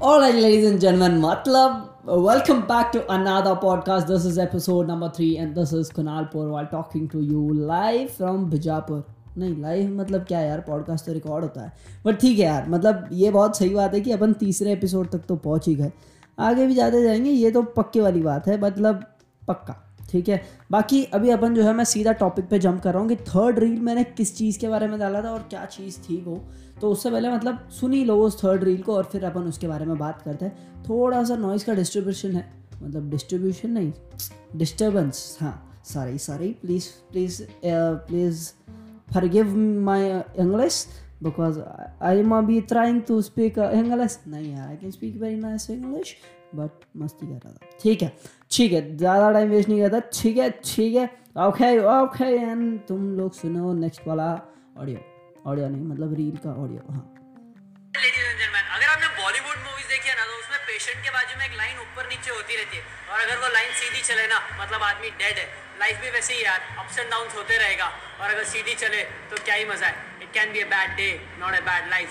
All right, ladies and gentlemen, Matlab, welcome back to another podcast. This is episode number three, and this is Kunal Porwal talking to you live from Bijapur. नहीं live मतलब क्या यार podcast तो record होता है but ठीक है यार मतलब ये बहुत सही बात है कि अपन तीसरे एपिसोड तक तो पहुँच ही गए आगे भी जाते जाएँगे ये तो पक्के वाली बात है मतलब पक्का ठीक है? बाकी अभी अपन जो है मैं सीधा टॉपिक पे जंप कर रहा हूँ कि थर्ड रील मैंने किस चीज़ के बारे में डाला था और क्या चीज़ थी वो। तो उससे पहले मतलब सुन लो उस थर्ड रील को और फिर अपन उसके बारे में बात करते हैं। थोड़ा सा नॉइज़ का डिस्ट्रीब्यूशन है। मतलब डिस्ट्रीब्यूशन नहीं डिस्टर्बेंस हाँ sorry sorry please please please my English because I might be trying to speak uh, English. नहीं I can speak very nice English but मस्ती कर रहा था। ठीक है ठीक है ज़्यादा टाइम वेस्ट नहीं करता। ठीक है ठीक है। ओके ओके एंड तुम लोग सुनो नेक्स्ट वाला ऑडियो ऑडियो नहीं मतलब रील का ऑडियो हाँ। Ladies and gentlemen, अगर आपने बॉलीवुड मूवीज़ देखी है ना तो उसमें पेशेंट के बाजू में एक लाइन ऊपर नीचे होती रहती है। और अगर वो लाइन सीधी चले ना मतलब आदमी डेड है। लाइफ भी वैसे ही यार अप्स एंड डाउन होते रहेगा। और अगर सीधी चले तो क्या ही मज़ा है। It can be a bad day not a bad life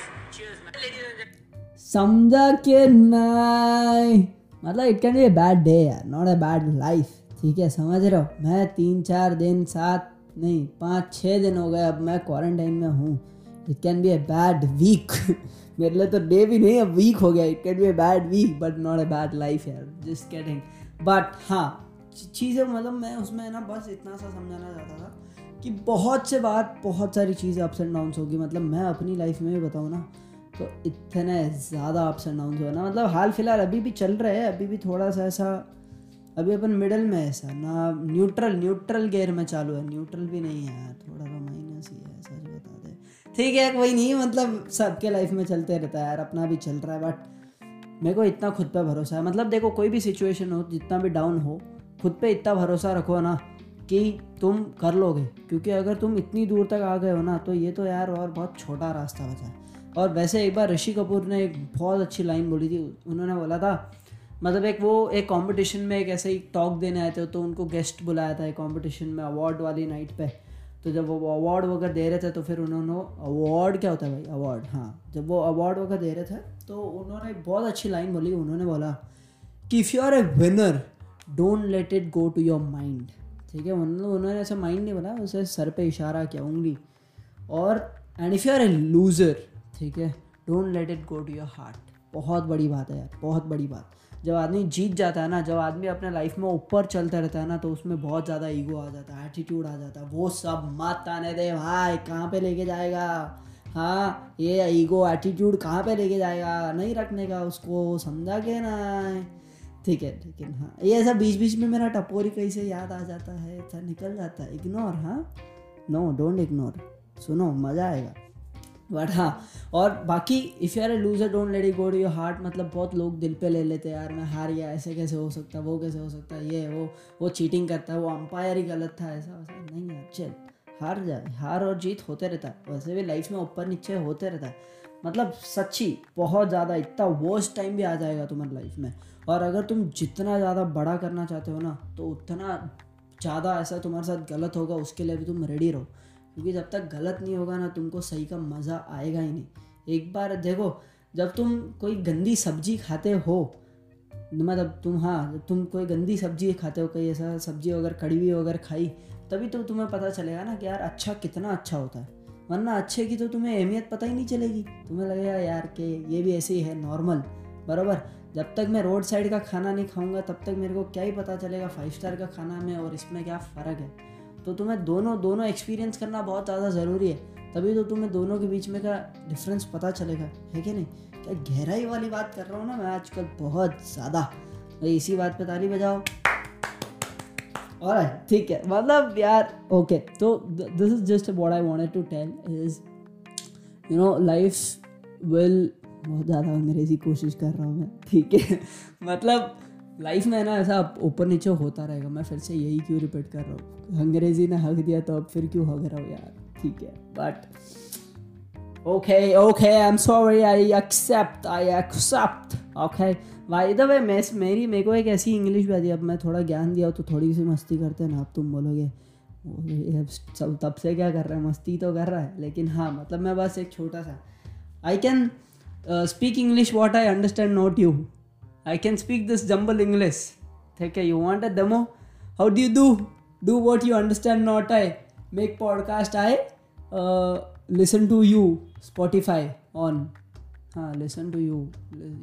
समझा के नहीं। मतलब it can be a bad day यार नॉट अ बैड लाइफ ठीक है, समझ रहे हो? मैं तीन, चार दिन, सात, नहीं, पाँच छः दिन हो गए, अब मैं क्वारंटाइन में हूँ। It can be a bad week मेरे लिए तो डे भी नहीं, अब वीक हो गया। It can be a bad week but not a bad life यार. जस्ट गेटिंग बट हाँ चीज़ें मतलब मैं उसमें ना बस इतना सा समझाना चाहता था कि बहुत से बात, बहुत सारी चीज़ें अप्स एंड डाउन्स होगी। मतलब मैं अपनी लाइफ में भी बताऊँ ना तो इतने ज़्यादा अप्स एंड डाउन हुआ ना। मतलब हाल फ़िलहाल अभी भी चल रहे हैं, अभी भी थोड़ा सा ऐसा, अभी अपन मिडल में ऐसा। ना न्यूट्रल न्यूट्रल गेयर में चालू है। न्यूट्रल भी नहीं है यार, थोड़ा सा माइनस ही है, सच बता दे। ठीक है वही नहीं मतलब सबके लाइफ में चलते रहता है यार, अपना भी चल रहा है बट मेरे को इतना खुद पे भरोसा है। मतलब देखो, कोई भी सिचुएशन हो, जितना भी डाउन हो, खुद पे इतना भरोसा रखो ना कि तुम कर लोगे। क्योंकि अगर तुम इतनी दूर तक आ गए हो ना तो ये तो यार और बहुत छोटा रास्ता बचा है। और वैसे एक बार ऋषि कपूर ने एक बहुत अच्छी लाइन बोली थी, उन्होंने बोला था मतलब एक वो एक कंपटीशन में एक ऐसे ही टॉक देने आए थे तो उनको गेस्ट बुलाया था एक कंपटीशन में अवार्ड वाली नाइट पे। तो जब वो अवार्ड वगैरह दे रहे थे तो फिर उन्होंने अवार्ड क्या होता है भाई? अवार्ड हाँ। जब वो अवार्ड वगैरह दे रहे थे तो उन्होंने बहुत अच्छी लाइन बोली, उन्होंने बोला, कि if you are a winner don't let it go to your mind ठीक है? उन्होंने उन्होंने ऐसा माइंड नहीं बोला, उसे सर पे इशारा किया, उंगली। और and if you are a loser ठीक है? Don't let it go to your heart बहुत बड़ी बात है यार, बहुत बड़ी बात। जब आदमी जीत जाता है ना, जब आदमी अपने लाइफ में ऊपर चलता रहता है ना तो उसमें बहुत ज़्यादा ईगो आ जाता है एटीट्यूड आ जाता है। वो सब मत आने दे भाई, कहाँ पे लेके जाएगा? हाँ ये ईगो एटीट्यूड कहाँ पे लेके जाएगा? नहीं रखने का उसको, समझा के ना? ठीक है है हाँ। ये ऐसा बीच बीच में मेरा टपोरी कहीं से याद आ जाता है, ऐसा निकल जाता है। इग्नोर हाँ? नो डोंट इग्नोर सुनो, मज़ा आएगा। बट हाँ और बाकी if you are a loser don't let it go to your heart मतलब बहुत लोग दिल पे ले लेते हैं, यार, मैं हार गया, ऐसे कैसे हो सकता, वो कैसे हो सकता, ये, वो वो चीटिंग करता है वो अंपायर ही गलत था, ऐसा वैसा। नहीं यार चल हार जाए हार और जीत होते रहता है वैसे भी लाइफ में ऊपर नीचे होते रहता। है मतलब सच्ची, बहुत ज़्यादा, इतना वर्स्ट टाइम भी आ जाएगा तुम्हारी लाइफ में। और अगर तुम जितना ज़्यादा बड़ा करना चाहते हो ना तो उतना ज़्यादा ऐसा तुम्हारे साथ गलत होगा, उसके लिए भी तुम रेडी रहो। क्योंकि जब तक गलत नहीं होगा ना तुमको सही का मज़ा आएगा ही नहीं। एक बार देखो, जब तुम कोई गंदी सब्ज़ी खाते हो मतलब तुम हाँ तुम कोई गंदी सब्ज़ी खाते हो, कोई ऐसा सब्ज़ी अगर कड़वी अगर खाई, तभी तो तुम्हें पता चलेगा ना कि यार अच्छा कितना अच्छा होता है। वरना अच्छे की तो तुम्हें अहमियत पता ही नहीं चलेगी। तुम्हें लगेगा यार कि ये भी ऐसे ही है नॉर्मल बराबर। जब तक मैं रोड साइड का खाना नहीं खाऊँगा, तब तक मेरे को क्या ही पता चलेगा फाइव स्टार का खाना में और इसमें क्या फ़र्क है। तो तुम्हें दोनों दोनों एक्सपीरियंस करना बहुत ज़्यादा ज़रूरी है। तभी तो तुम्हें दोनों के बीच में का डिफरेंस पता चलेगा। है कि नहीं? क्या गहराई वाली बात कर रहा हूँ ना मैं आजकल बहुत ज़्यादा। भाई इसी बात पे ताली बजाओ। और ठीक है। मतलब यार ओके तो this is just what I wanted to tell is you know life will बहुत ज़्यादा अंग्रेज़ी कोशिश कर रहा हूँ मैं। ठीक है? मतलब लाइफ में ना, ऐसा ऊपर नीचे होता रहेगा। मैं फिर से यही क्यों रिपीट कर रहा हूँ? अंग्रेज़ी ने हक दिया तो अब फिर क्यों हक रहा हूँ यार? ठीक है but okay okay I am sorry I accept I accept okay by the way मैं मेरी, मेरे को एक ऐसी इंग्लिश भी आती है, अब मैं थोड़ा ज्ञान दिया तो थोड़ी सी मस्ती करते हैं ना, अब तुम बोलोगे सब तब से क्या कर रहा है? मस्ती तो कर रहा है, लेकिन हाँ मतलब मैं बस एक छोटा सा I can speak English what I understand not you I can speak this jumble English ठीक है you want a demo how do you do do what you understand not I make podcast I listen to you Spotify on हाँ listen to you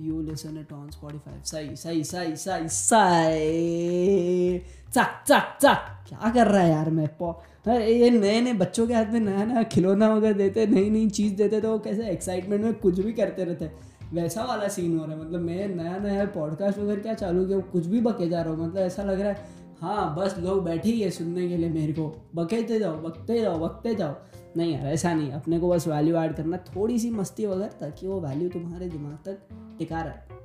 you listen it on Spotify सही सही सही सही चक चक चक क्या कर रहा है यार मैं पो ये नए नए बच्चों के हाथ में नया नया खिलौना वगैरह देते नई नई चीज़ देते तो वो कैसे एक्साइटमेंट में कुछ भी करते रहते वैसा वाला सीन हो रहा है। मतलब मैं नया नया पॉडकास्ट वगैरह क्या चालू किया कुछ भी बके जा रहा हूँ। मतलब ऐसा लग रहा है हाँ बस लोग बैठे ही है सुनने के लिए मेरे को। बकेते जाओ, बकते जाओ बकते जाओ। नहीं यार, ऐसा नहीं अपने को बस वैल्यू ऐड करना थोड़ी सी मस्ती वगैरह, ताकि वो वैल्यू तुम्हारे दिमाग तक टिका रहे।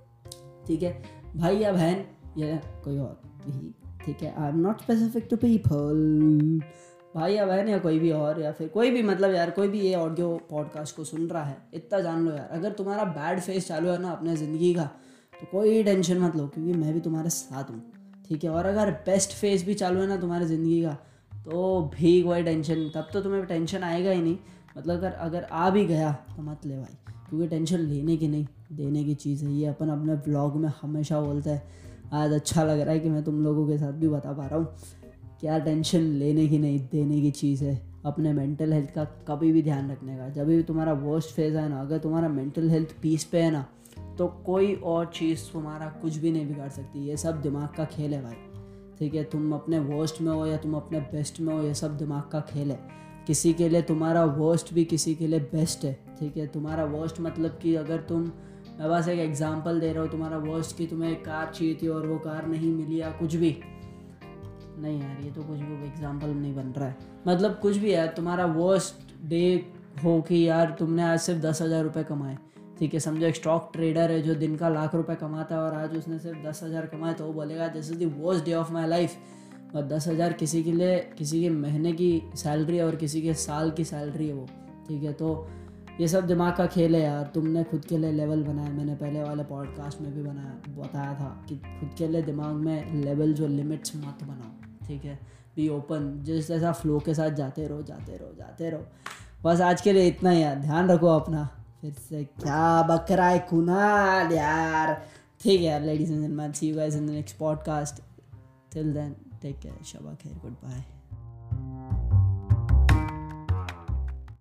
ठीक है? भाई, या बहन, या कोई और ठीक है? I am not specific to people भाई या बहन या कोई भी और या फिर कोई भी मतलब यार कोई भी ये ऑडियो पॉडकास्ट को सुन रहा है, इतना जान लो यार। अगर तुम्हारा बैड फेस चालू है ना अपने ज़िंदगी का तो कोई टेंशन मत लो, क्योंकि मैं भी तुम्हारे साथ हूँ, ठीक है? और अगर बेस्ट फेस भी चालू है ना तुम्हारी ज़िंदगी का तो भी कोई टेंशन तब तो तुम्हें टेंशन आएगा ही नहीं। मतलब अगर अगर आ भी गया तो मत ले भाई, क्योंकि टेंशन लेने की नहीं, देने की चीज़ है ये। अपन अपने ब्लॉग में हमेशा बोलते हैं, आज अच्छा लग रहा है कि मैं तुम लोगों के साथ भी बता पा रहा हूँ। क्या टेंशन लेने की नहीं, देने की चीज़ है? अपने मेंटल हेल्थ का कभी भी ध्यान रखने का। जब भी तुम्हारा वर्स्ट फ़ेज़ है ना, अगर तुम्हारा मेंटल हेल्थ पीस पे है ना तो कोई और चीज़ तुम्हारा कुछ भी नहीं बिगाड़ सकती। ये सब दिमाग का खेल है भाई। ठीक है? तुम अपने वर्स्ट में हो या तुम अपने बेस्ट में हो, ये सब दिमाग का खेल है। किसी के लिए तुम्हारा वर्स्ट भी किसी के लिए बेस्ट है। ठीक है? तुम्हारा वर्स्ट मतलब कि अगर तुम, मैं बस एक एग्जांपल दे रहा हूँ, तुम्हारा वर्स्ट कि तुम्हें एक कार चाहिए थी और वो कार नहीं मिली या कुछ भी। नहीं यार, ये तो कुछ भी एग्ज़ाम्पल नहीं बन रहा है। मतलब कुछ भी है तुम्हारा वर्स्ट डे हो कि यार तुमने आज सिर्फ़ दस हज़ार रुपये कमाए। ठीक है, समझो एक स्टॉक ट्रेडर है जो दिन का लाख रुपए कमाता है और आज उसने सिर्फ़ दस हज़ार कमाए तो वो बोलेगा this is the worst day of my life और दस हज़ार किसी के लिए, किसी के महीने की सैलरी है और किसी के साल की सैलरी है वो। ठीक है तो ये सब दिमाग का खेल है यार। तुमने खुद के लिए लेवल बनाया। मैंने पहले वाले पॉडकास्ट में भी बनाया, बताया था कि खुद के लिए दिमाग में लेवल जो लिमिट्स मत बनाओ। ठीक है? बी ओपन जिस जैसा फ्लो के साथ जाते रहो जाते रहो जाते रहो। बस आज के लिए इतना ही यार। ध्यान रखो अपना। फिर से क्या बकरा है कुनाल यार। ठीक है यार ladies and gentleman see you guys in the next podcast till then take care Shaba खैर गुड बाय